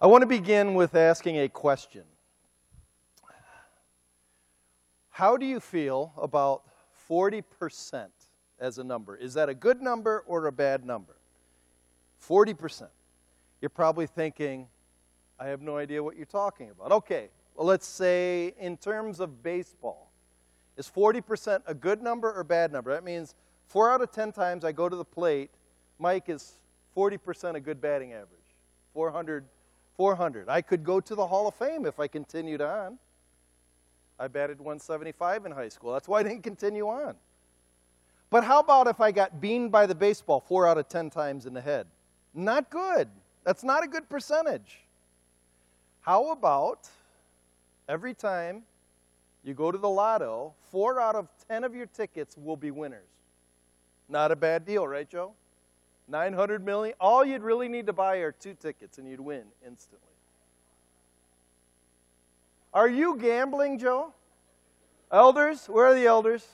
I want to begin with asking a question. How do you feel about 40% as a number? Is that a good number or a bad number? 40%. You're probably thinking, I have no idea what you're talking about. Okay, well, let's say in terms of baseball, is 40% a good number or bad number? That means four out of 10 times I go to the plate, Mike is 40% a good batting average. 400 400. I could go to the Hall of Fame if I continued on. I batted 175 in high school. That's why I didn't continue on. But how about if I got beaned by the baseball four out of 10 times in the head? Not good. That's not a good percentage. How about every time you go to the lotto, four out of 10 of your tickets will be winners? Not a bad deal, right, Joe? 900 million. All you'd really need to buy are two tickets and you'd win instantly. Are you gambling, Joe? Elders? Where are the elders?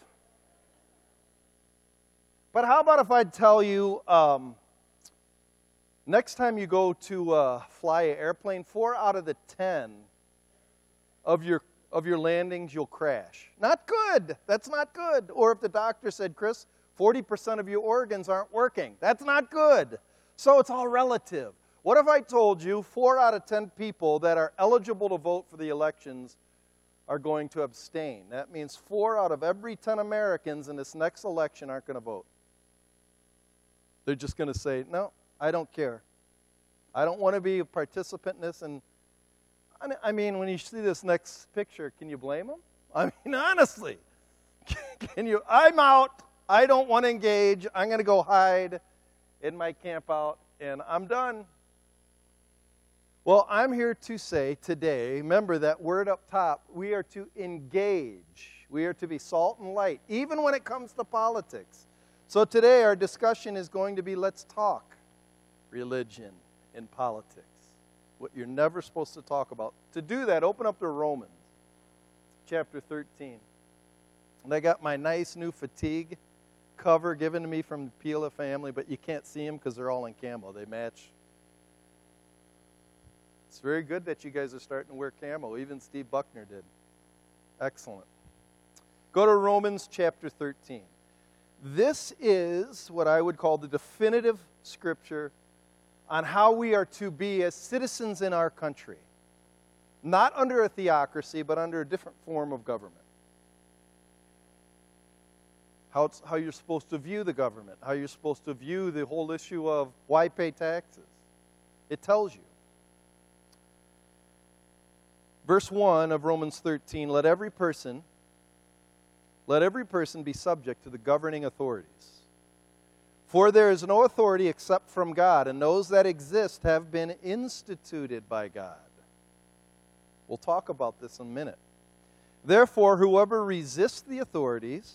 But how about if I tell you um, next time you go to uh, fly an airplane, four out of the ten of your of your landings you'll crash. Not good. That's not good. Or if the doctor said, Chris, 40% of your organs aren't working. That's not good. So it's all relative. What if I told you four out of 10 people that are eligible to vote for the elections are going to abstain? That means four out of every 10 Americans in this next election aren't going to vote. They're just going to say, no, I don't care. I don't want to be a participant in this. And I mean, when you see this next picture, can you blame them? I mean, honestly, can you? I'm out. I don't want to engage. I'm going to go hide in my camp out, and I'm done. Well, I'm here to say today, remember that word up top, we are to engage. We are to be salt and light, even when it comes to politics. So today, our discussion is going to be let's talk religion and politics. What you're never supposed to talk about. To do that, open up to Romans chapter 13. And I got my nice new fatigue cover given to me from the Pila family, but you can't see them because they're all in camo. They match. It's very good that you guys are starting to wear camo. Even Steve Buckner did. Excellent. Go to Romans chapter 13. This is what I would call the definitive scripture on how we are to be as citizens in our country. Not under a theocracy, but under a different form of government how, how you're supposed to view the government, how you're supposed to view the whole issue of why pay taxes. It tells you. Verse 1 of Romans 13 let every person let every person be subject to the governing authorities. For there is no authority except from God, and those that exist have been instituted by God. We'll talk about this in a minute. Therefore, whoever resists the authorities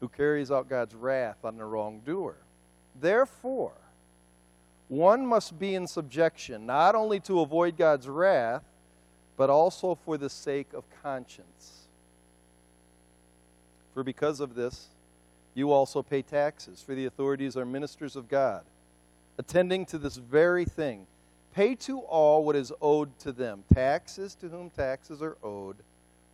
who carries out God's wrath on the wrongdoer. Therefore, one must be in subjection, not only to avoid God's wrath, but also for the sake of conscience. For because of this, you also pay taxes, for the authorities are ministers of God, attending to this very thing. Pay to all what is owed to them taxes to whom taxes are owed,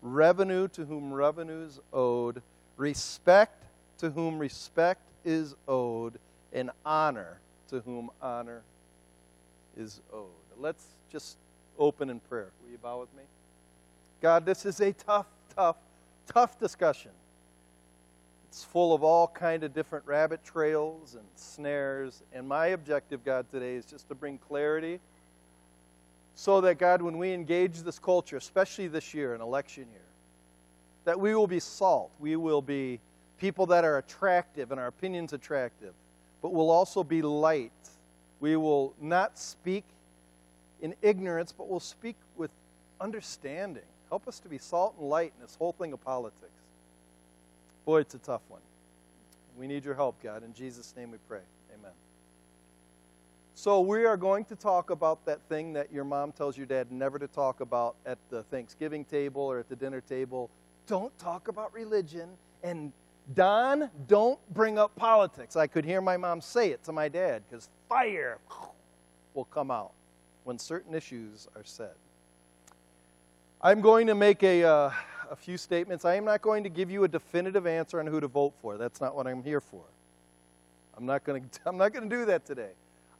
revenue to whom revenue is owed respect to whom respect is owed, and honor to whom honor is owed. Let's just open in prayer. Will you bow with me? God, this is a tough, tough, tough discussion. It's full of all kind of different rabbit trails and snares, and my objective, God, today is just to bring clarity so that, God, when we engage this culture, especially this year, an election year, that we will be salt. We will be people that are attractive and our opinions attractive, but we'll also be light. We will not speak in ignorance, but we'll speak with understanding. Help us to be salt and light in this whole thing of politics. Boy, it's a tough one. We need your help, God. In Jesus' name we pray. Amen. So, we are going to talk about that thing that your mom tells your dad never to talk about at the Thanksgiving table or at the dinner table. Don't talk about religion. And, Don, don't bring up politics. I could hear my mom say it to my dad because fire will come out when certain issues are said. I'm going to make a, uh, a few statements. I am not going to give you a definitive answer on who to vote for. That's not what I'm here for. I'm not going to, I'm not going to do that today.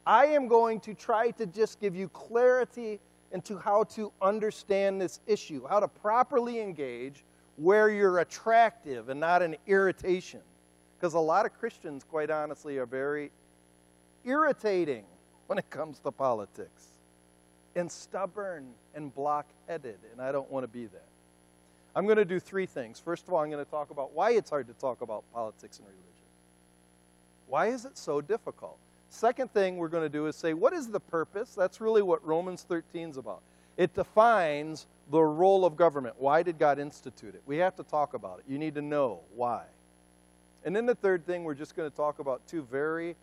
I am going to try to just give you clarity into how to understand this issue, how to properly engage where you're attractive and not an irritation. Because a lot of Christians, quite honestly, are very irritating when it comes to politics and stubborn and blockheaded, and I don't want to be that. I'm going to do three things. First of all, I'm going to talk about why it's hard to talk about politics and religion. Why is it so difficult? Second thing we're going to do is say, what is the purpose? That's really what Romans 13 is about. It defines the role of government. Why did God institute it? We have to talk about it. You need to know why. And then the third thing, we're just going to talk about two very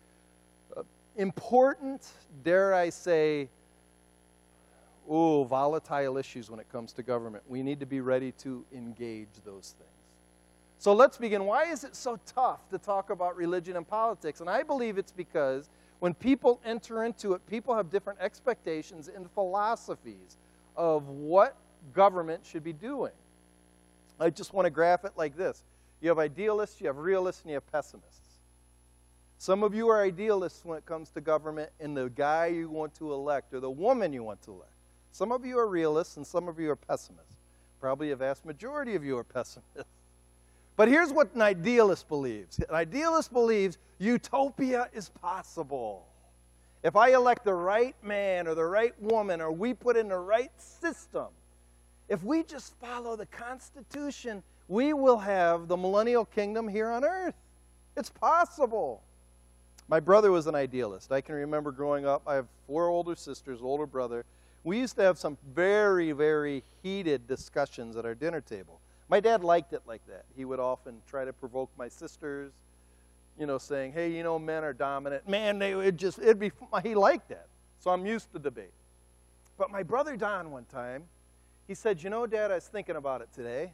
uh, important, dare I say, ooh, volatile issues when it comes to government. We need to be ready to engage those things. So let's begin. Why is it so tough to talk about religion and politics? And I believe it's because when people enter into it, people have different expectations and philosophies of what government should be doing. I just want to graph it like this you have idealists, you have realists, and you have pessimists. Some of you are idealists when it comes to government and the guy you want to elect or the woman you want to elect. Some of you are realists and some of you are pessimists. Probably a vast majority of you are pessimists. But here's what an idealist believes an idealist believes utopia is possible. If I elect the right man or the right woman or we put in the right system, if we just follow the Constitution, we will have the millennial kingdom here on earth. It's possible. My brother was an idealist. I can remember growing up, I have four older sisters, older brother. We used to have some very, very heated discussions at our dinner table. My dad liked it like that. He would often try to provoke my sisters, you know, saying, hey, you know, men are dominant. Man, they would just, it'd be, he liked that. So I'm used to debate. But my brother Don, one time, he said, you know, Dad, I was thinking about it today.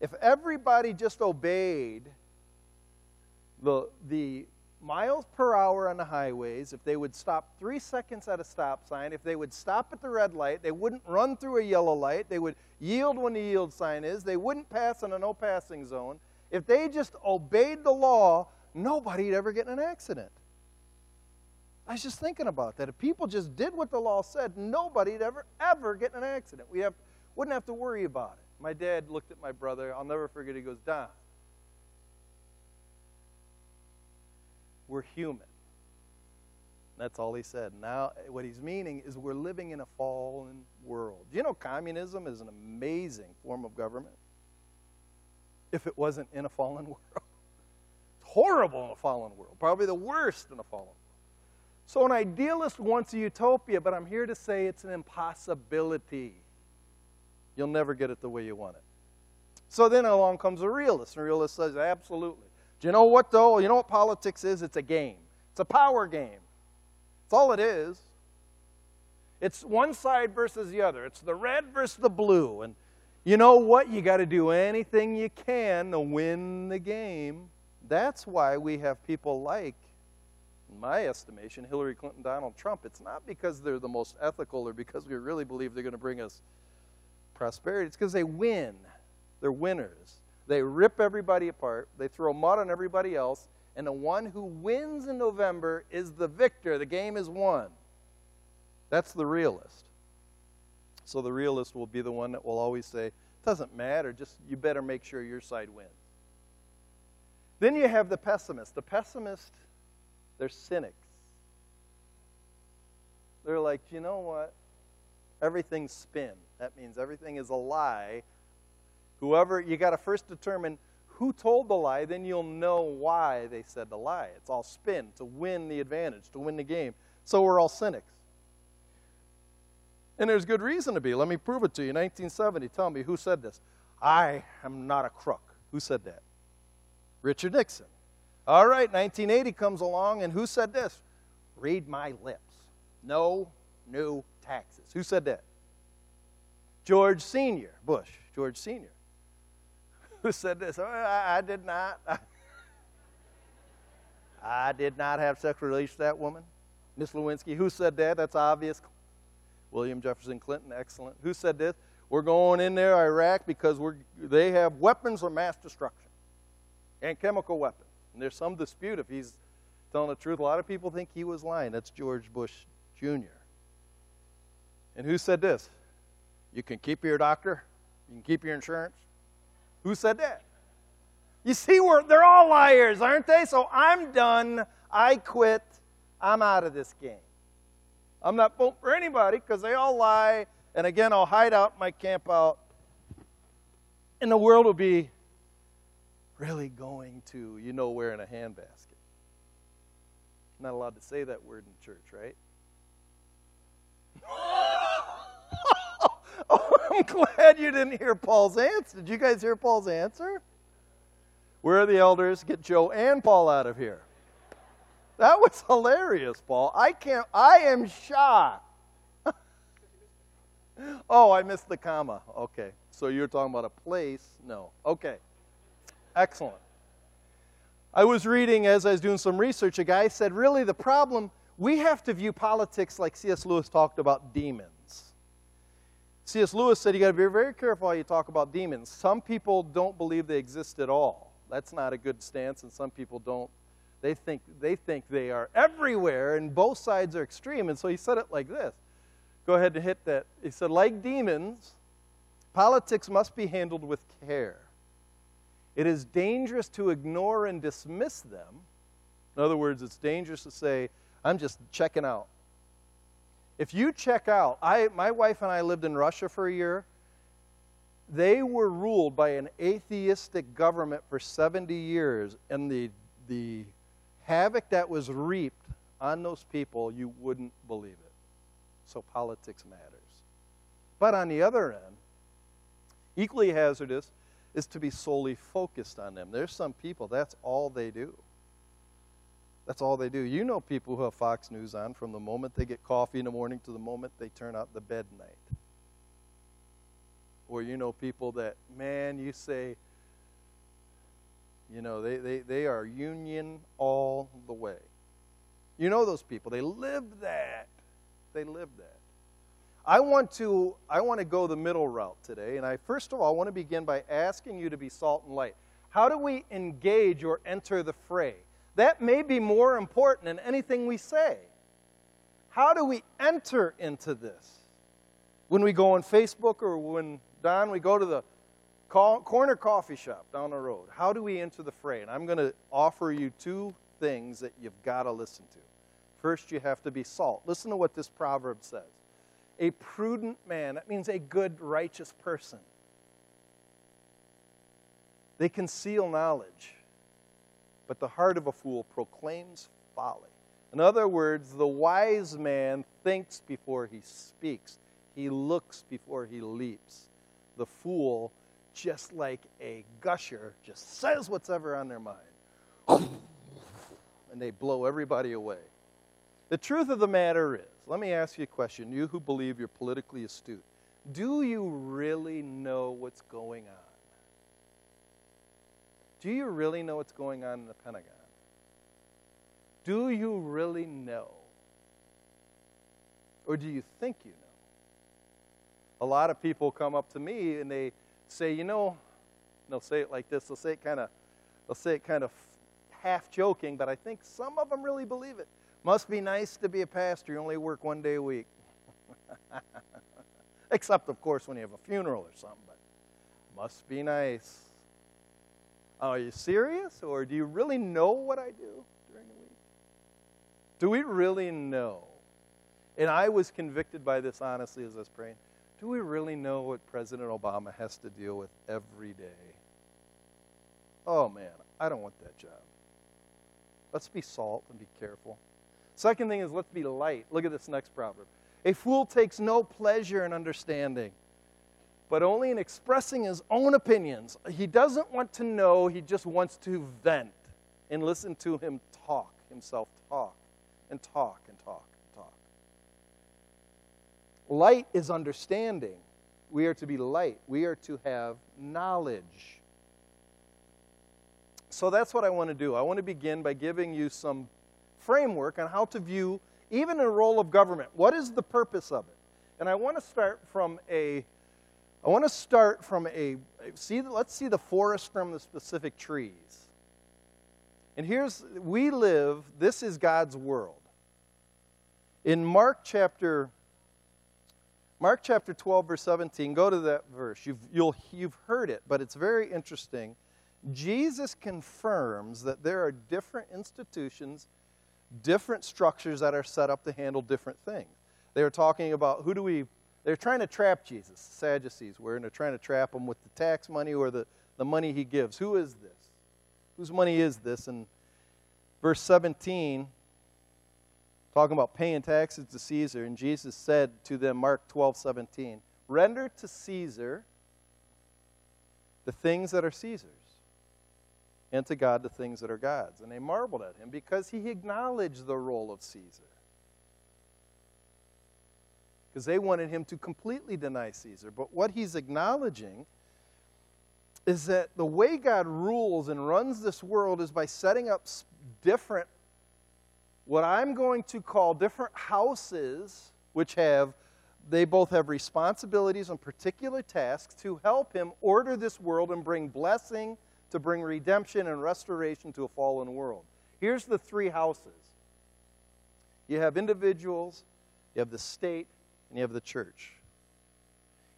If everybody just obeyed the, the miles per hour on the highways, if they would stop three seconds at a stop sign, if they would stop at the red light, they wouldn't run through a yellow light, they would yield when the yield sign is, they wouldn't pass in a no passing zone. If they just obeyed the law, nobody'd ever get in an accident. I was just thinking about that. If people just did what the law said, nobody'd ever, ever get in an accident. We have, wouldn't have to worry about it. My dad looked at my brother. I'll never forget. He goes, Don, we're human. That's all he said. Now, what he's meaning is we're living in a fallen world. You know communism is an amazing form of government? If it wasn't in a fallen world, it's horrible in a fallen world, probably the worst in a fallen world. So, an idealist wants a utopia, but I'm here to say it's an impossibility. You'll never get it the way you want it. So then along comes a realist, and a realist says, absolutely. Do you know what, though? You know what politics is? It's a game, it's a power game. That's all it is. It's one side versus the other, it's the red versus the blue. And you know what? You got to do anything you can to win the game. That's why we have people like, in my estimation, Hillary Clinton, Donald Trump. It's not because they're the most ethical or because we really believe they're going to bring us prosperity. It's because they win. They're winners. They rip everybody apart, they throw mud on everybody else, and the one who wins in November is the victor. The game is won. That's the realist. So the realist will be the one that will always say, "It doesn't matter, just you better make sure your side wins. Then you have the pessimist. The pessimist, they're cynics. They're like, you know what? Everything's spin. That means everything is a lie Whoever, you got to first determine who told the lie, then you'll know why they said the lie. It's all spin to win the advantage, to win the game. So we're all cynics. And there's good reason to be. Let me prove it to you. 1970, tell me who said this. I am not a crook. Who said that? Richard Nixon. All right, 1980 comes along, and who said this? Read my lips. No new taxes. Who said that? George Sr., Bush, George Sr. Who said this? Oh, I, I did not. I did not have sexual relations with that woman. Miss Lewinsky. Who said that? That's obvious. William Jefferson Clinton, excellent. Who said this? We're going in there, Iraq, because they have weapons of mass destruction and chemical weapons. And there's some dispute if he's telling the truth. A lot of people think he was lying. That's George Bush Jr. And who said this? You can keep your doctor, you can keep your insurance. Who said that? You see, we're, they're all liars, aren't they? So I'm done. I quit. I'm out of this game. I'm not voting for anybody because they all lie. And again, I'll hide out my camp out. And the world will be really going to, you know, where in a handbasket. Not allowed to say that word in church, right? oh, I'm glad you didn't hear Paul's answer. Did you guys hear Paul's answer? Where are the elders? Get Joe and Paul out of here. That was hilarious, Paul. I can't, I am shocked. oh, I missed the comma. Okay. So you're talking about a place? No. Okay. Excellent. I was reading as I was doing some research, a guy said, really, the problem, we have to view politics like C.S. Lewis talked about demons. C.S. Lewis said you got to be very careful how you talk about demons. Some people don't believe they exist at all. That's not a good stance, and some people don't they think, they think they are everywhere, and both sides are extreme. And so he said it like this. Go ahead and hit that. He said, like demons, politics must be handled with care. It is dangerous to ignore and dismiss them. In other words, it's dangerous to say, I'm just checking out. If you check out, I, my wife and I lived in Russia for a year. They were ruled by an atheistic government for 70 years, and the, the havoc that was reaped on those people, you wouldn't believe it. So politics matters. But on the other end, equally hazardous is to be solely focused on them. There's some people, that's all they do. That's all they do. You know people who have Fox News on from the moment they get coffee in the morning to the moment they turn out the bed night. Or you know people that, man, you say, you know, they, they, they are union all the way. You know those people. They live that. They live that. I want to I want to go the middle route today, and I first of all want to begin by asking you to be salt and light. How do we engage or enter the fray? That may be more important than anything we say. How do we enter into this? When we go on Facebook or when Don we go to the corner coffee shop down the road. How do we enter the fray? And I'm going to offer you two things that you've got to listen to. First, you have to be salt. Listen to what this proverb says. A prudent man, that means a good, righteous person. They conceal knowledge, but the heart of a fool proclaims folly. In other words, the wise man thinks before he speaks, he looks before he leaps. The fool just like a gusher, just says what's ever on their mind. and they blow everybody away. The truth of the matter is, let me ask you a question, you who believe you're politically astute. Do you really know what's going on? Do you really know what's going on in the Pentagon? Do you really know? Or do you think you know? A lot of people come up to me and they say, you know, they'll say it like this. They'll say it kind of, they'll say it kind of half joking, but I think some of them really believe it. Must be nice to be a pastor. You only work one day a week. Except, of course, when you have a funeral or something. But must be nice. Are you serious? Or do you really know what I do during the week? Do we really know? And I was convicted by this honestly as I was praying. Do we really know what President Obama has to deal with every day? Oh man, I don't want that job. Let's be salt and be careful. Second thing is let's be light. Look at this next proverb. A fool takes no pleasure in understanding, but only in expressing his own opinions. He doesn't want to know, he just wants to vent and listen to him talk, himself talk, and talk, and talk, and talk. Light is understanding. We are to be light, we are to have knowledge. So that's what I want to do. I want to begin by giving you some framework on how to view even a role of government. What is the purpose of it? And I want to start from a I want to start from a see let's see the forest from the specific trees. And here's we live this is God's world. In Mark chapter Mark chapter 12 verse 17 go to that verse. You've you'll you've heard it, but it's very interesting. Jesus confirms that there are different institutions different structures that are set up to handle different things. They were talking about who do we, they're trying to trap Jesus, Sadducees were, and they're trying to trap him with the tax money or the, the money he gives. Who is this? Whose money is this? And verse 17, talking about paying taxes to Caesar, and Jesus said to them, Mark 12, 17, render to Caesar the things that are Caesar's and to God the things that are God's. And they marveled at him because he acknowledged the role of Caesar. Because they wanted him to completely deny Caesar. But what he's acknowledging is that the way God rules and runs this world is by setting up different, what I'm going to call different houses, which have, they both have responsibilities and particular tasks to help him order this world and bring blessing to bring redemption and restoration to a fallen world. Here's the three houses you have individuals, you have the state, and you have the church.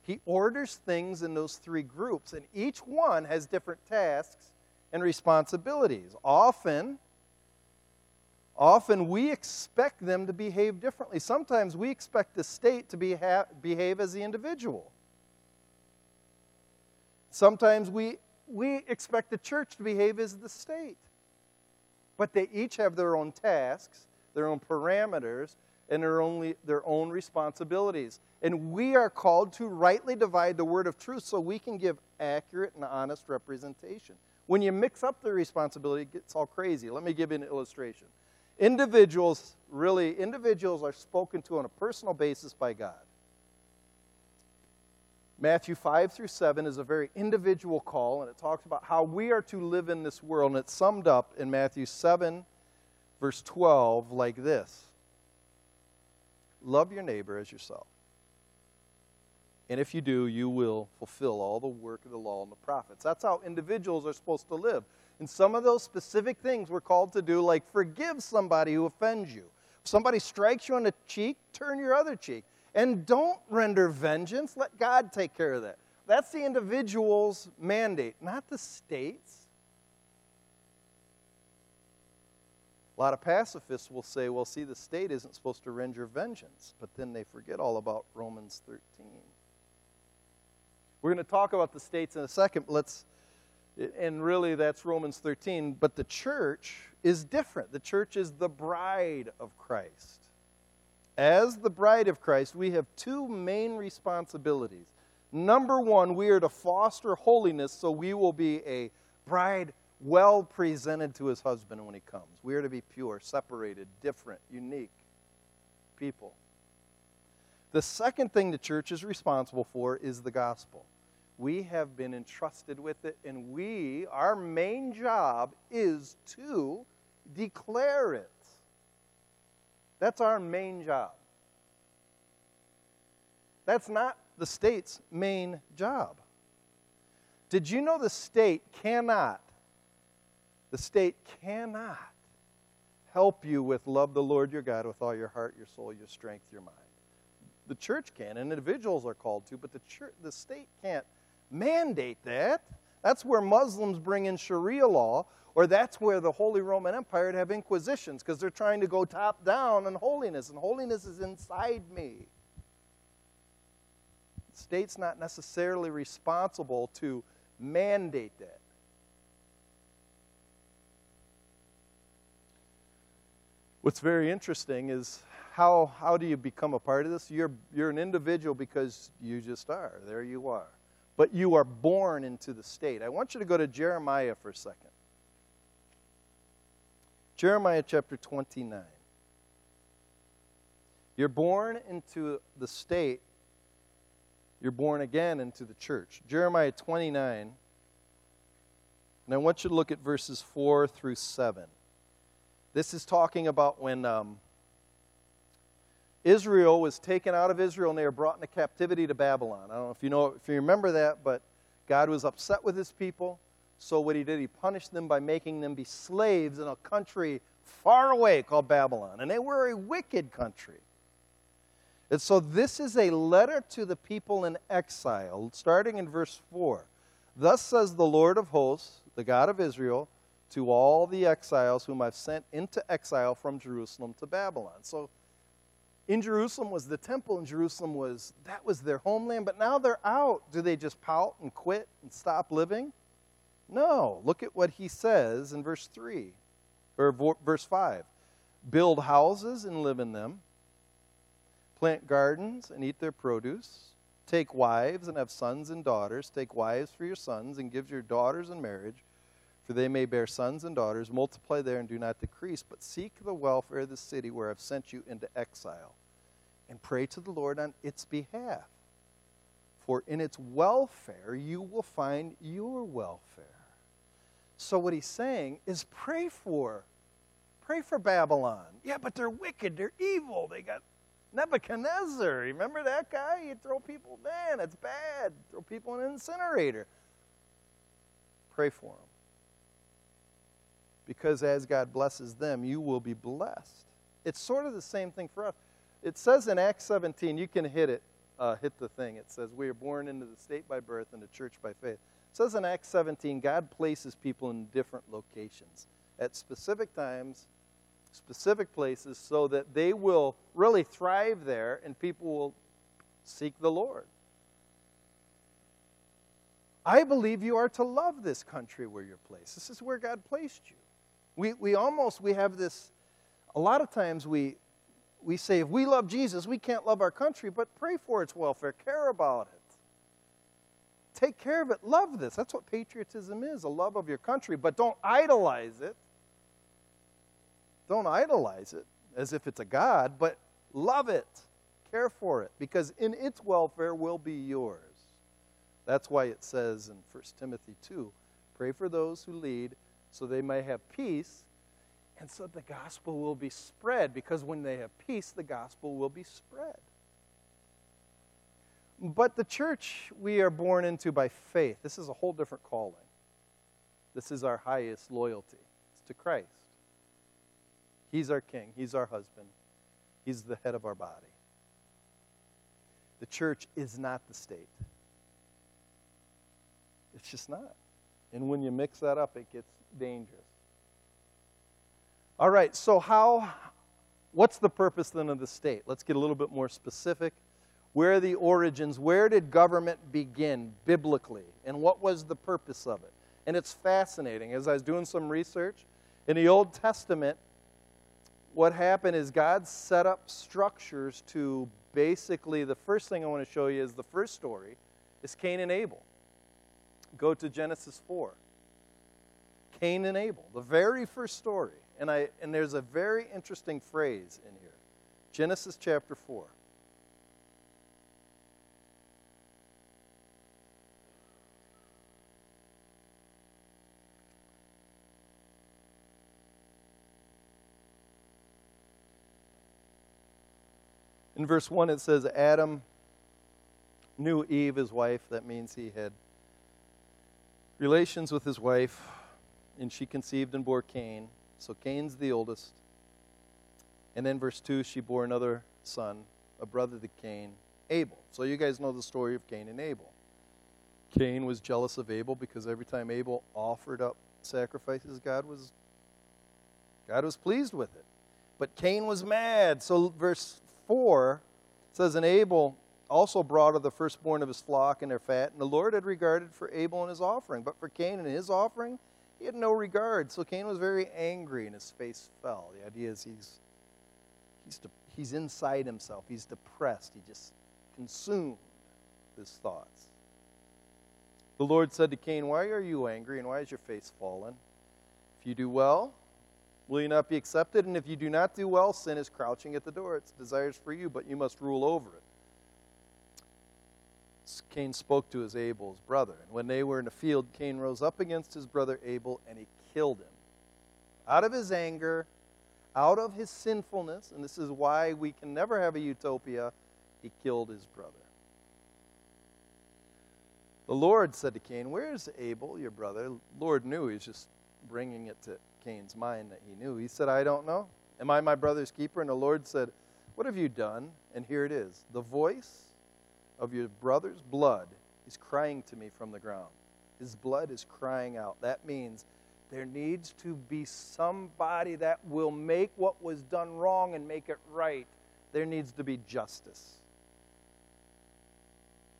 He orders things in those three groups, and each one has different tasks and responsibilities. Often, often we expect them to behave differently. Sometimes we expect the state to beha- behave as the individual. Sometimes we we expect the church to behave as the state. But they each have their own tasks, their own parameters, and their, only, their own responsibilities. And we are called to rightly divide the word of truth so we can give accurate and honest representation. When you mix up the responsibility, it gets all crazy. Let me give you an illustration. Individuals, really, individuals are spoken to on a personal basis by God. Matthew 5 through 7 is a very individual call, and it talks about how we are to live in this world. And it's summed up in Matthew 7, verse 12, like this Love your neighbor as yourself. And if you do, you will fulfill all the work of the law and the prophets. That's how individuals are supposed to live. And some of those specific things we're called to do, like forgive somebody who offends you. If somebody strikes you on the cheek, turn your other cheek. And don't render vengeance. Let God take care of that. That's the individual's mandate, not the state's. A lot of pacifists will say, well, see, the state isn't supposed to render vengeance, but then they forget all about Romans 13. We're going to talk about the states in a second, let's, and really that's Romans 13, but the church is different. The church is the bride of Christ. As the bride of Christ, we have two main responsibilities. Number one, we are to foster holiness so we will be a bride well presented to his husband when he comes. We are to be pure, separated, different, unique people. The second thing the church is responsible for is the gospel. We have been entrusted with it, and we, our main job is to declare it. That's our main job. That's not the state's main job. Did you know the state cannot, the state cannot help you with love the Lord your God with all your heart, your soul, your strength, your mind? The church can, and individuals are called to, but the, church, the state can't mandate that. That's where Muslims bring in Sharia law, or that's where the Holy Roman Empire would have inquisitions because they're trying to go top down on holiness, and holiness is inside me. The state's not necessarily responsible to mandate that. What's very interesting is how, how do you become a part of this? You're, you're an individual because you just are. There you are. But you are born into the state. I want you to go to Jeremiah for a second. Jeremiah chapter 29. You're born into the state, you're born again into the church. Jeremiah 29. And I want you to look at verses 4 through 7. This is talking about when um, Israel was taken out of Israel and they were brought into captivity to Babylon. I don't know if you know if you remember that, but God was upset with his people. So what he did, he punished them by making them be slaves in a country far away called Babylon. And they were a wicked country. And so this is a letter to the people in exile, starting in verse 4. Thus says the Lord of hosts, the God of Israel, to all the exiles whom I've sent into exile from Jerusalem to Babylon. So in Jerusalem was the temple, and Jerusalem was that was their homeland, but now they're out. Do they just pout and quit and stop living? No. Look at what he says in verse 3 or verse 5. Build houses and live in them. Plant gardens and eat their produce Take wives and have sons and daughters. Take wives for your sons and give your daughters in marriage, for they may bear sons and daughters. Multiply there and do not decrease, but seek the welfare of the city where I've sent you into exile, and pray to the Lord on its behalf. For in its welfare you will find your welfare. So what he's saying is pray for pray for Babylon. Yeah, but they're wicked, they're evil. They got Nebuchadnezzar, remember that guy? He'd throw people, man, that's bad. Throw people in an incinerator. Pray for them. Because as God blesses them, you will be blessed. It's sort of the same thing for us. It says in Acts 17, you can hit it, uh, hit the thing. It says, We are born into the state by birth and the church by faith. It says in Acts 17, God places people in different locations at specific times specific places so that they will really thrive there and people will seek the Lord. I believe you are to love this country where you're placed. This is where God placed you. We, we almost, we have this, a lot of times we, we say if we love Jesus, we can't love our country, but pray for its welfare, care about it. Take care of it, love this. That's what patriotism is a love of your country, but don't idolize it don't idolize it as if it's a God, but love it. Care for it, because in its welfare will be yours. That's why it says in 1 Timothy 2 pray for those who lead so they may have peace and so the gospel will be spread, because when they have peace, the gospel will be spread. But the church we are born into by faith, this is a whole different calling. This is our highest loyalty. It's to Christ. He's our king, He's our husband, He's the head of our body. The church is not the state. It's just not. And when you mix that up, it gets dangerous. All right, so how, what's the purpose then of the state? Let's get a little bit more specific. Where are the origins? Where did government begin biblically? And what was the purpose of it? And it's fascinating. As I was doing some research, in the Old Testament, what happened is God set up structures to basically, the first thing I want to show you is the first story is Cain and Abel. Go to Genesis 4. Cain and Abel, the very first story. And, I, and there's a very interesting phrase in here Genesis chapter 4. In verse 1, it says, Adam knew Eve, his wife. That means he had relations with his wife, and she conceived and bore Cain. So Cain's the oldest. And then verse 2, she bore another son, a brother to Cain, Abel. So you guys know the story of Cain and Abel. Cain was jealous of Abel because every time Abel offered up sacrifices, God was God was pleased with it. But Cain was mad. So verse 4 says, And Abel also brought of the firstborn of his flock and their fat, and the Lord had regarded for Abel and his offering. But for Cain and his offering, he had no regard. So Cain was very angry, and his face fell. The idea is he's, he's, he's inside himself. He's depressed. He just consumed his thoughts. The Lord said to Cain, Why are you angry and why is your face fallen? If you do well, will you not be accepted? And if you do not do well, sin is crouching at the door. Its desires for you, but you must rule over it. Cain spoke to his Abel, his brother. And when they were in the field, Cain rose up against his brother Abel and he killed him. Out of his anger, out of his sinfulness, and this is why we can never have a utopia, he killed his brother. The Lord said to Cain, Where's Abel, your brother? The Lord knew. He was just bringing it to Cain's mind that he knew. He said, I don't know. Am I my brother's keeper? And the Lord said, What have you done? And here it is. The voice of your brother's blood is crying to me from the ground. His blood is crying out. That means there needs to be somebody that will make what was done wrong and make it right. There needs to be justice.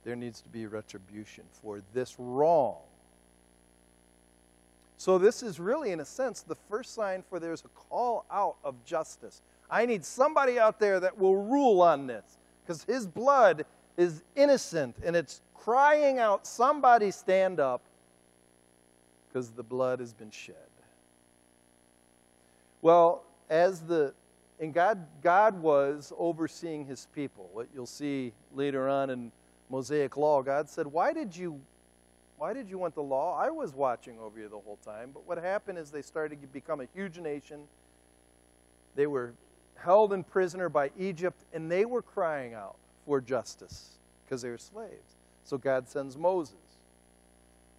There needs to be retribution for this wrong. So, this is really, in a sense, the first sign for there's a call out of justice. I need somebody out there that will rule on this because his blood is innocent and it's crying out, somebody stand up because the blood has been shed. Well, as the and God God was overseeing his people. What you'll see later on in Mosaic law, God said, "Why did you why did you want the law? I was watching over you the whole time." But what happened is they started to become a huge nation. They were held in prisoner by Egypt and they were crying out for justice because they were slaves. So God sends Moses.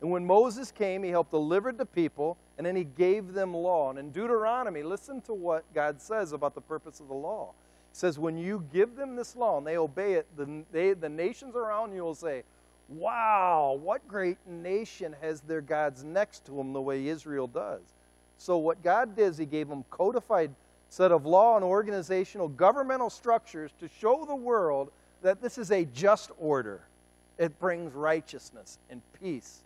And when Moses came, he helped deliver the people, and then he gave them law. And in Deuteronomy, listen to what God says about the purpose of the law. He says, When you give them this law and they obey it, the, they, the nations around you will say, Wow, what great nation has their gods next to them the way Israel does? So, what God did is He gave them codified set of law and organizational governmental structures to show the world that this is a just order. It brings righteousness and peace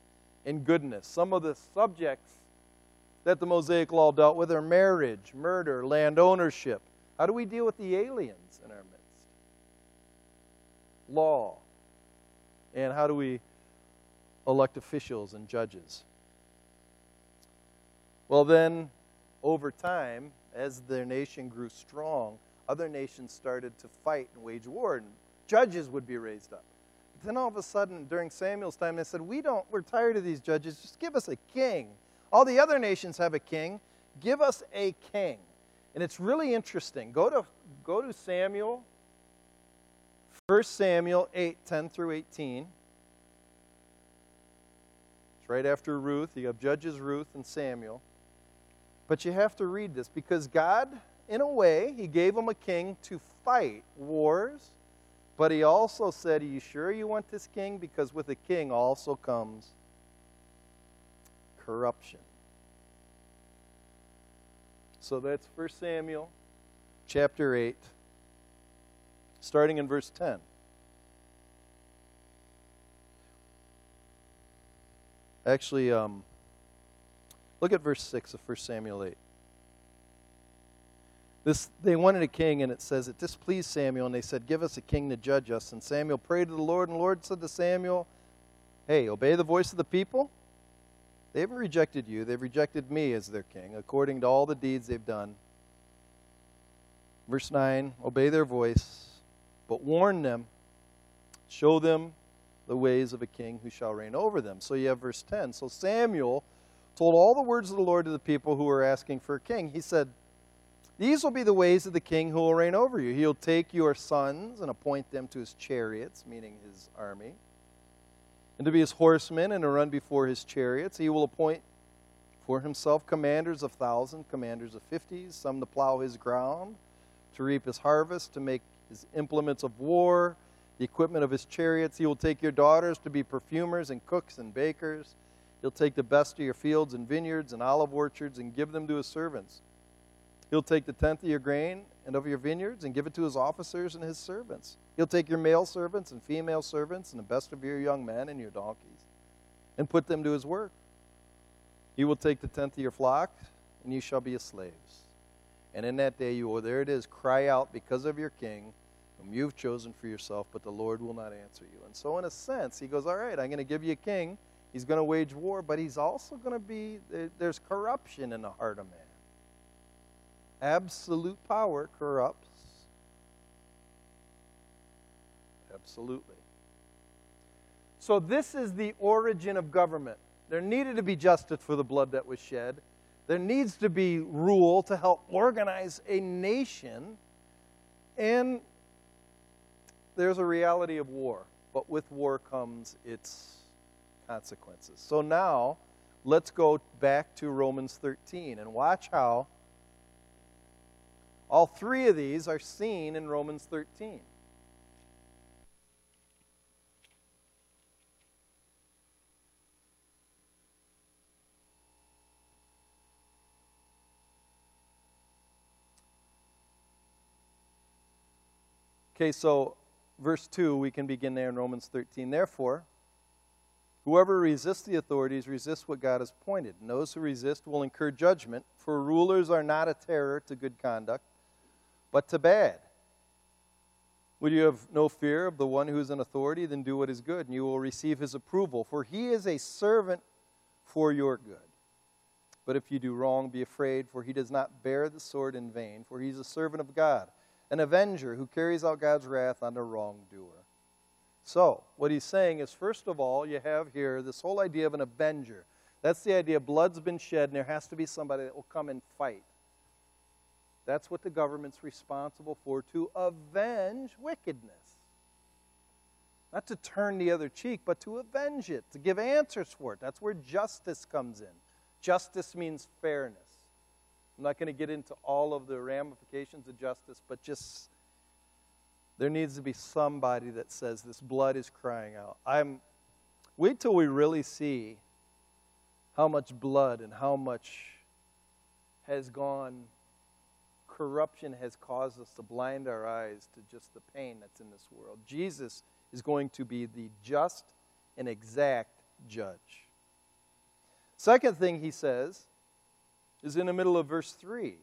and goodness. Some of the subjects that the Mosaic Law dealt with are marriage, murder, land ownership. How do we deal with the aliens in our midst? Law. And how do we elect officials and judges? Well, then, over time, as their nation grew strong, other nations started to fight and wage war, and judges would be raised up then all of a sudden, during Samuel's time, they said, We don't, we're tired of these judges. Just give us a king. All the other nations have a king. Give us a king. And it's really interesting. Go to, go to Samuel, 1 Samuel 8, 10 through 18. It's right after Ruth. You have Judges, Ruth, and Samuel. But you have to read this because God, in a way, He gave them a king to fight wars but he also said, Are you sure you want this king? Because with a king also comes corruption. So that's 1 Samuel chapter 8, starting in verse 10. Actually, um, look at verse 6 of 1 Samuel 8. This, they wanted a king, and it says it displeased Samuel, and they said, Give us a king to judge us. And Samuel prayed to the Lord, and the Lord said to Samuel, Hey, obey the voice of the people. They haven't rejected you, they've rejected me as their king, according to all the deeds they've done. Verse 9 Obey their voice, but warn them, show them the ways of a king who shall reign over them. So you have verse 10. So Samuel told all the words of the Lord to the people who were asking for a king. He said, these will be the ways of the king who will reign over you. He'll take your sons and appoint them to his chariots, meaning his army, and to be his horsemen and to run before his chariots. He will appoint for himself commanders of thousands, commanders of fifties, some to plow his ground, to reap his harvest, to make his implements of war, the equipment of his chariots. He will take your daughters to be perfumers and cooks and bakers. He'll take the best of your fields and vineyards and olive orchards and give them to his servants. He'll take the tenth of your grain and of your vineyards and give it to his officers and his servants. He'll take your male servants and female servants and the best of your young men and your donkeys and put them to his work. He will take the tenth of your flock, and you shall be his slaves. And in that day you will, there it is, cry out because of your king, whom you've chosen for yourself, but the Lord will not answer you. And so, in a sense, he goes, All right, I'm going to give you a king. He's going to wage war, but he's also going to be, there's corruption in the heart of man. Absolute power corrupts. Absolutely. So, this is the origin of government. There needed to be justice for the blood that was shed. There needs to be rule to help organize a nation. And there's a reality of war. But with war comes its consequences. So now, let's go back to Romans 13 and watch how all three of these are seen in Romans 13. Okay, so verse 2, we can begin there in Romans 13. Therefore, whoever resists the authorities resists what God has appointed. And those who resist will incur judgment, for rulers are not a terror to good conduct, but to bad. Would you have no fear of the one who is in authority? Then do what is good, and you will receive his approval, for he is a servant for your good. But if you do wrong, be afraid, for he does not bear the sword in vain, for he is a servant of God an avenger who carries out God's wrath on the wrongdoer. So, what he's saying is, first of all, you have here this whole idea of an avenger. That's the idea blood's been shed, and there has to be somebody that will come and fight. That's what the government's responsible for to avenge wickedness. Not to turn the other cheek, but to avenge it, to give answers for it. That's where justice comes in. Justice means fairness. I'm not going to get into all of the ramifications of justice, but just there needs to be somebody that says this blood is crying out. I'm wait till we really see how much blood and how much has gone corruption has caused us to blind our eyes to just the pain that's in this world. Jesus is going to be the just and exact judge. Second thing he says is in the middle of verse 3.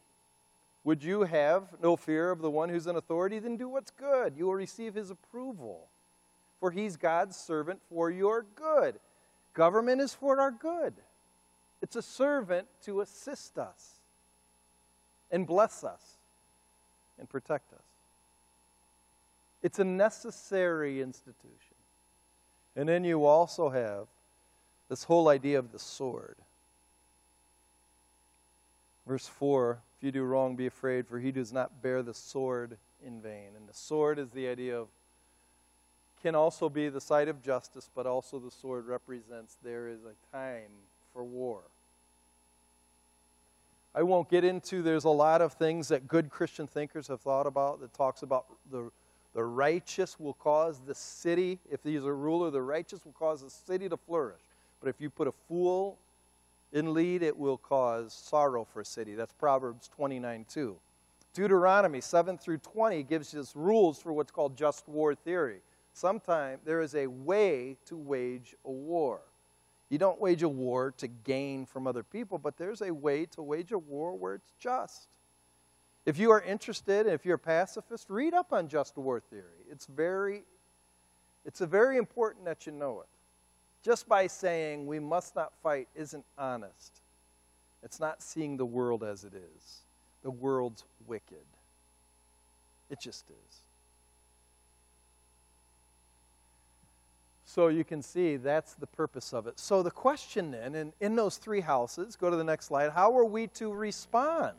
Would you have no fear of the one who's in authority? Then do what's good. You will receive his approval. For he's God's servant for your good. Government is for our good, it's a servant to assist us and bless us and protect us. It's a necessary institution. And then you also have this whole idea of the sword. Verse 4 If you do wrong, be afraid, for he does not bear the sword in vain. And the sword is the idea of, can also be the site of justice, but also the sword represents there is a time for war. I won't get into, there's a lot of things that good Christian thinkers have thought about that talks about the, the righteous will cause the city, if he's a ruler, the righteous will cause the city to flourish. But if you put a fool in lead, it will cause sorrow for a city. That's Proverbs 29 2. Deuteronomy 7 through 20 gives us rules for what's called just war theory. Sometimes there is a way to wage a war. You don't wage a war to gain from other people, but there's a way to wage a war where it's just. If you are interested, if you're a pacifist, read up on just war theory. It's very it's very important that you know it just by saying we must not fight isn't honest. It's not seeing the world as it is. The world's wicked. It just is. So you can see that's the purpose of it. So the question then, in, in those three houses, go to the next slide, how are we to respond?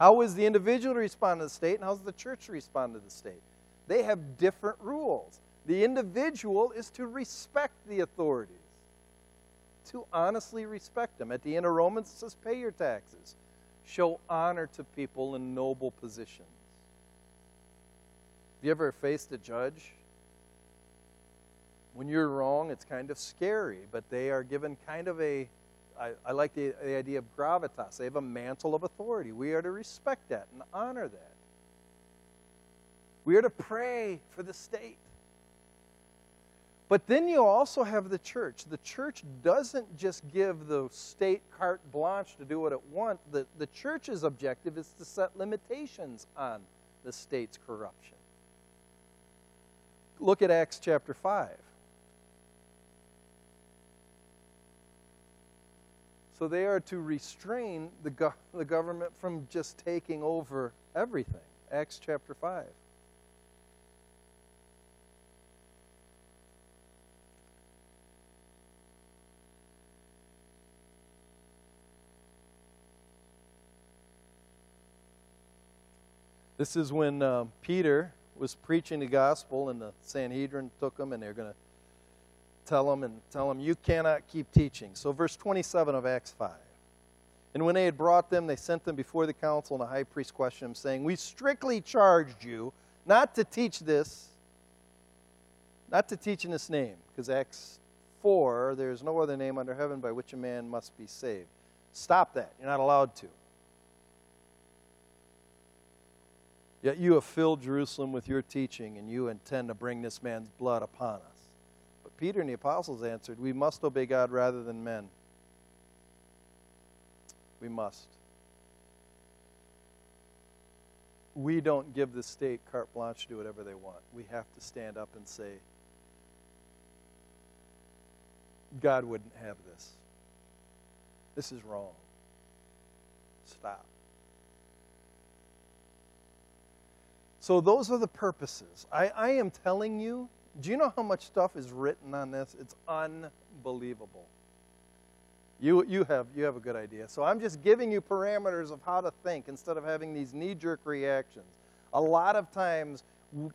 How is the individual to respond to the state, and how does the church respond to the state? They have different rules. The individual is to respect the authorities, to honestly respect them. At the end of Romans, it says, pay your taxes, show honor to people in noble positions. Have you ever faced a judge? When you're wrong, it's kind of scary, but they are given kind of a I, I like the, the idea of gravitas. They have a mantle of authority. We are to respect that and honor that. We are to pray for the state. But then you also have the church. The church doesn't just give the state carte blanche to do what it wants. The, the church's objective is to set limitations on the state's corruption. Look at Acts chapter 5. So they are to restrain the, go- the government from just taking over everything. Acts chapter 5. This is when uh, Peter was preaching the gospel, and the Sanhedrin took him, and they're going to tell them and tell them, You cannot keep teaching. So, verse 27 of Acts 5. And when they had brought them, they sent them before the council, and the high priest questioned them, saying, We strictly charged you not to teach this, not to teach in this name, because Acts 4, there's no other name under heaven by which a man must be saved. Stop that. You're not allowed to. Yet you have filled Jerusalem with your teaching, and you intend to bring this man's blood upon us. Peter and the apostles answered, We must obey God rather than men. We must. We don't give the state carte blanche to do whatever they want. We have to stand up and say, God wouldn't have this. This is wrong. Stop. So, those are the purposes. I, I am telling you, do you know how much stuff is written on this? It's unbelievable. You, you, have, you have a good idea. So, I'm just giving you parameters of how to think instead of having these knee jerk reactions. A lot of times,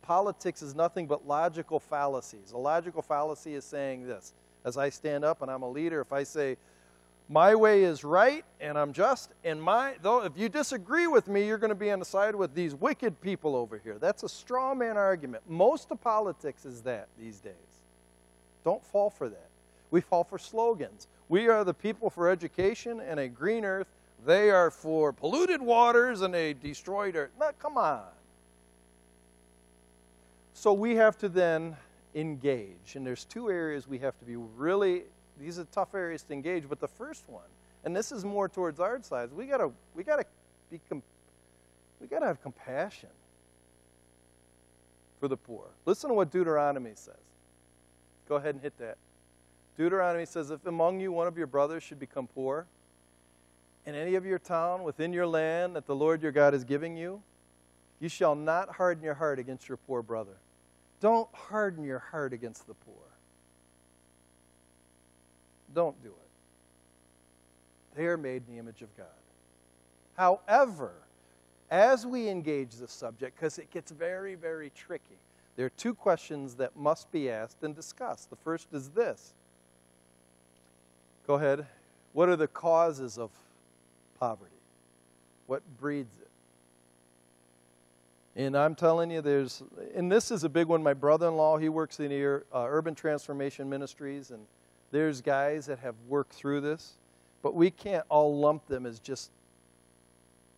politics is nothing but logical fallacies. A logical fallacy is saying this as I stand up and I'm a leader, if I say, my way is right and I'm just, and my though if you disagree with me, you're going to be on the side with these wicked people over here. That's a straw man argument. Most of politics is that these days. Don't fall for that. We fall for slogans. We are the people for education and a green earth. They are for polluted waters and a destroyed earth. No, come on. So we have to then engage. And there's two areas we have to be really these are tough areas to engage. But the first one, and this is more towards our side, we gotta we gotta be we gotta have compassion for the poor. Listen to what Deuteronomy says. Go ahead and hit that. Deuteronomy says, If among you one of your brothers should become poor, in any of your town within your land that the Lord your God is giving you, you shall not harden your heart against your poor brother. Don't harden your heart against the poor. Don't do it. They are made in the image of God. However, as we engage this subject, because it gets very, very tricky, there are two questions that must be asked and discussed. The first is this Go ahead. What are the causes of poverty? What breeds it? And I'm telling you, there's, and this is a big one. My brother in law, he works in the uh, Urban Transformation Ministries, and there's guys that have worked through this, but we can't all lump them as just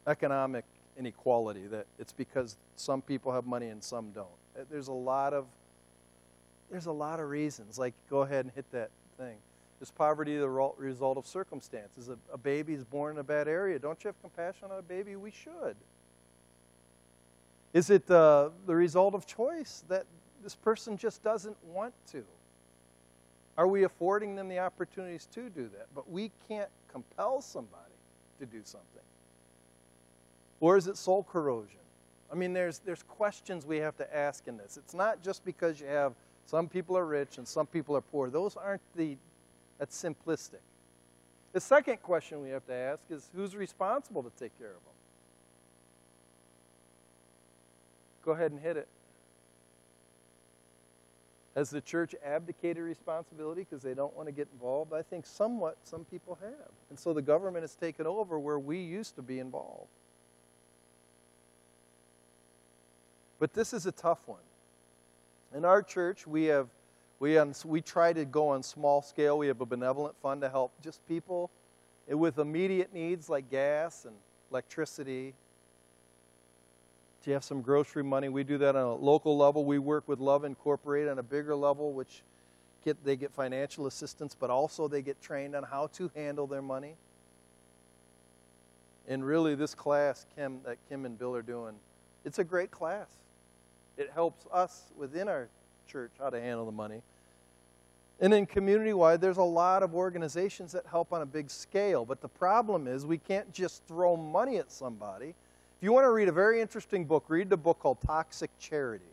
economic inequality, that it's because some people have money and some don't. Uh, there's a lot of there's a lot of reasons. Like, go ahead and hit that thing. Is poverty the result of circumstances? A, a baby is born in a bad area. Don't you have compassion on a baby? We should. Is it uh, the result of choice that this person just doesn't want to? Are we affording them the opportunities to do that? But we can't compel somebody to do something. Or is it soul corrosion? I mean, there's, there's questions we have to ask in this. It's not just because you have some people are rich and some people are poor. Those aren't the, that's simplistic. The second question we have to ask is who's responsible to take care of them? Go ahead and hit it. Has the church abdicated responsibility because they don't want to get involved? I think somewhat some people have. And so the government has taken over where we used to be involved. But this is a tough one. In our church, we have we, on, we try to go on small scale. We have a benevolent fund to help just people with immediate needs like gas and electricity do you have some grocery money? We do that on a local level. We work with Love Incorporated on a bigger level, which get, they get financial assistance, but also they get trained on how to handle their money. And really, this class Kim, that Kim and Bill are doing, it's a great class. It helps us within our church how to handle the money. And then community wide, there's a lot of organizations that help on a big scale. But the problem is, we can't just throw money at somebody. If you want to read a very interesting book, read the book called Toxic Charity.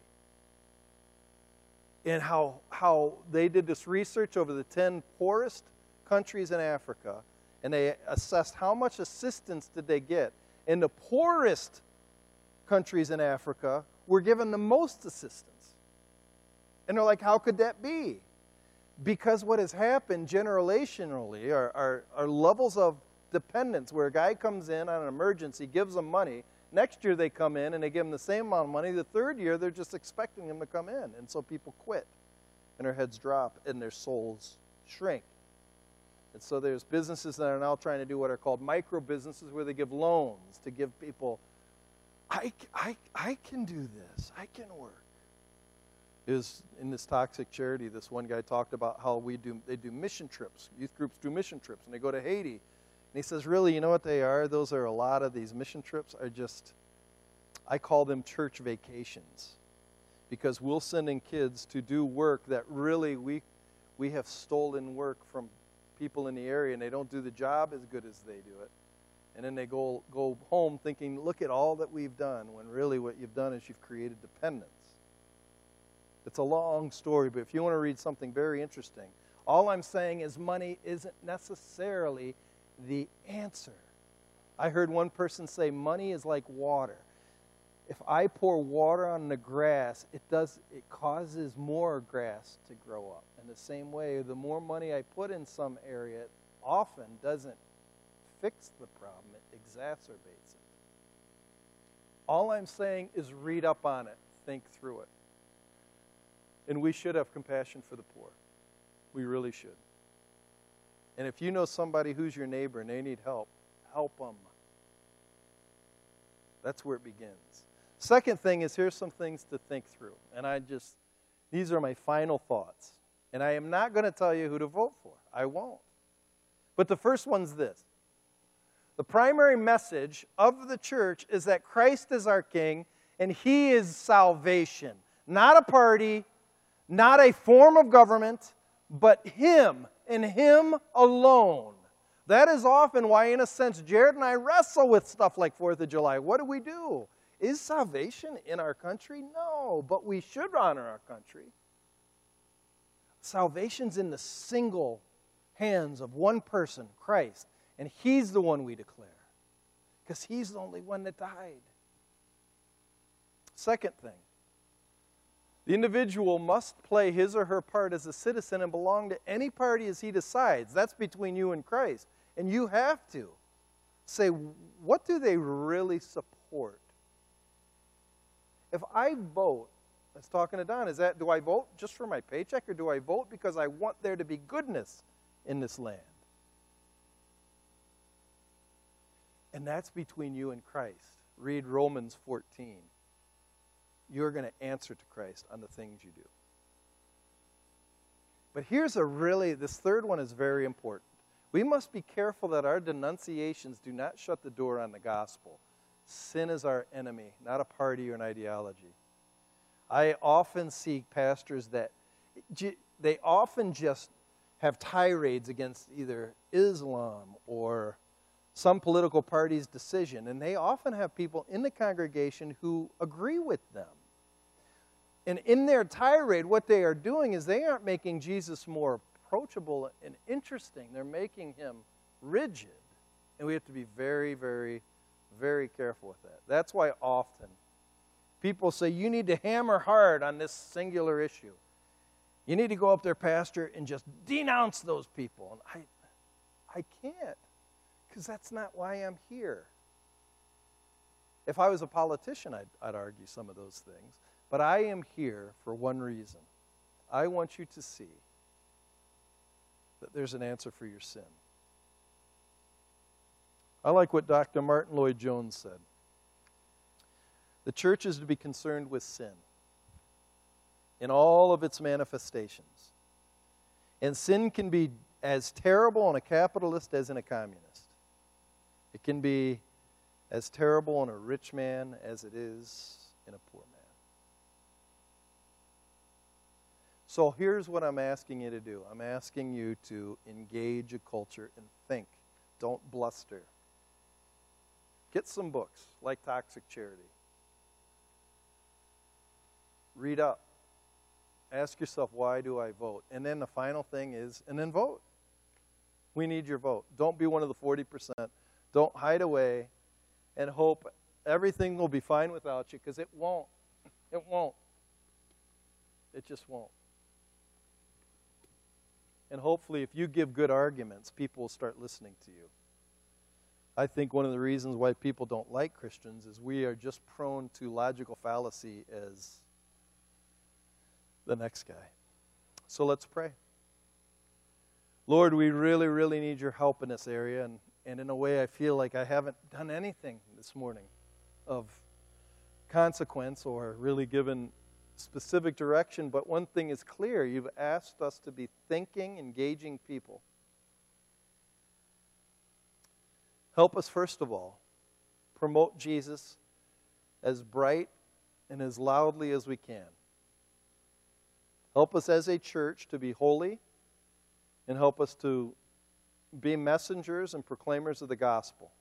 And how, how they did this research over the 10 poorest countries in Africa, and they assessed how much assistance did they get. And the poorest countries in Africa were given the most assistance. And they're like, how could that be? Because what has happened generationally are, are, are levels of dependence where a guy comes in on an emergency, gives them money. Next year they come in and they give them the same amount of money. The third year they're just expecting them to come in. And so people quit and their heads drop and their souls shrink. And so there's businesses that are now trying to do what are called micro businesses where they give loans to give people, I, I, I can do this, I can work is in this toxic charity this one guy talked about how we do they do mission trips youth groups do mission trips and they go to haiti he says really you know what they are? Those are a lot of these mission trips are just i call them church vacations. Because we'll send in kids to do work that really we we have stolen work from people in the area and they don't do the job as good as they do it. And then they go go home thinking look at all that we've done when really what you've done is you've created dependence. It's a long story, but if you want to read something very interesting, all I'm saying is money isn't necessarily the answer. I heard one person say money is like water. If I pour water on the grass, it does it causes more grass to grow up. In the same way, the more money I put in some area, it often doesn't fix the problem, it exacerbates it. All I'm saying is read up on it, think through it. And we should have compassion for the poor. We really should. And if you know somebody who's your neighbor and they need help, help them. That's where it begins. Second thing is here's some things to think through. And I just, these are my final thoughts. And I am not going to tell you who to vote for. I won't. But the first one's this the primary message of the church is that Christ is our King and He is salvation, not a party, not a form of government, but Him and Him alone. That is often why, in a sense, Jared and I wrestle with stuff like Fourth of July. What do we do? Is salvation in our country? No, but we should honor our country. Salvation's in the single hands of one person, Christ, and He's the one we declare because He's the only one that died. Second thing, the individual must play his or her part as a citizen and belong to any party as he decides. That's between you and Christ. And you have to say, what do they really support? If I vote, I was talking to Don, is that do I vote just for my paycheck or do I vote because I want there to be goodness in this land? And that's between you and Christ. Read Romans 14 you're going to answer to Christ on the things you do. But here's a really, this third one is very important. We must be careful that our denunciations do not shut the door on the gospel. Sin is our enemy, not a party or an ideology. I often see pastors that they often just have tirades against either Islam or some political party's decision, and they often have people in the congregation who agree with them. And in their tirade, what they are doing is they aren't making Jesus more approachable and interesting, they're making him rigid. And we have to be very, very, very careful with that. That's why often people say you need to hammer hard on this singular issue. You need to go up there, Pastor, and just denounce those people. And I, I can't, because that's not why I'm here. If I was a politician, I'd, I'd argue some of those things. But I am here for one reason. I want you to see that there's an answer for your sin. I like what Dr. Martyn Lloyd-Jones said. The church is to be concerned with sin in all of its manifestations. And sin can be as terrible in a capitalist as in a communist. It can be as terrible in a rich man as it is in a poor man. So here's what I'm asking you to do I'm asking you to engage a culture and think. Don't bluster. Get some books like Toxic Charity. Read up. Ask yourself, why do I vote? And then the final thing is, and then vote. We need your vote. Don't be one of the 40%. Don't hide away and hope everything will be fine without you because it won't. It won't. It just won't. And hopefully, if you give good arguments, people will start listening to you. I think one of the reasons why people don't like Christians is we are just prone to logical fallacy as the next guy. So let's pray. Lord, we really, really need your help in this area. And, and in a way, I feel like I haven't done anything this morning of consequence or really given specific direction. But one thing is clear you've asked us to be thinking, engaging people. Help us, first of all, promote Jesus as bright and as loudly as we can. Help us as a church to be holy and help us to be messengers and proclaimers of the gospel.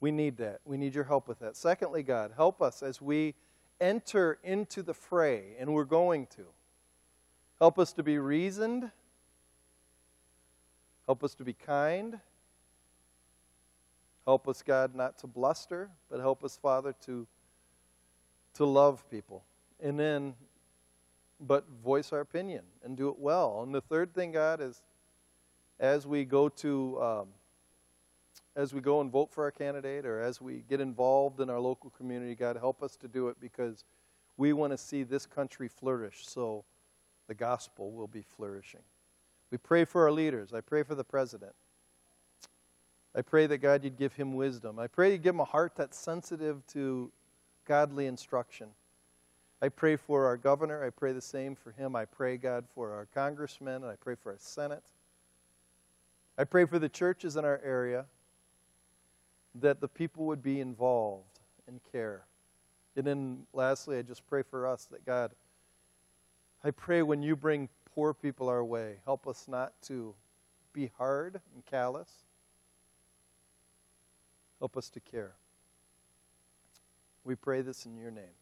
We need that. We need your help with that. Secondly, God, help us as we enter into the fray, and we're going to. Help us to be reasoned. Help us to be kind. Help us, God, not to bluster, but help us, Father, to, to love people. And then but voice our opinion and do it well. And the third thing, God, is as we go to um, as we go and vote for our candidate or as we get involved in our local community, God, help us to do it because we want to see this country flourish so the gospel will be flourishing. We pray for our leaders. I pray for the president. I pray that God, you'd give him wisdom. I pray you'd give him a heart that's sensitive to godly instruction. I pray for our governor. I pray the same for him. I pray, God, for our congressmen, and I pray for our Senate. I pray for the churches in our area that the people would be involved and care. And then lastly, I just pray for us that God, I pray when you bring poor people our way, help us not to be hard and callous. Help us to care. We pray this in your name.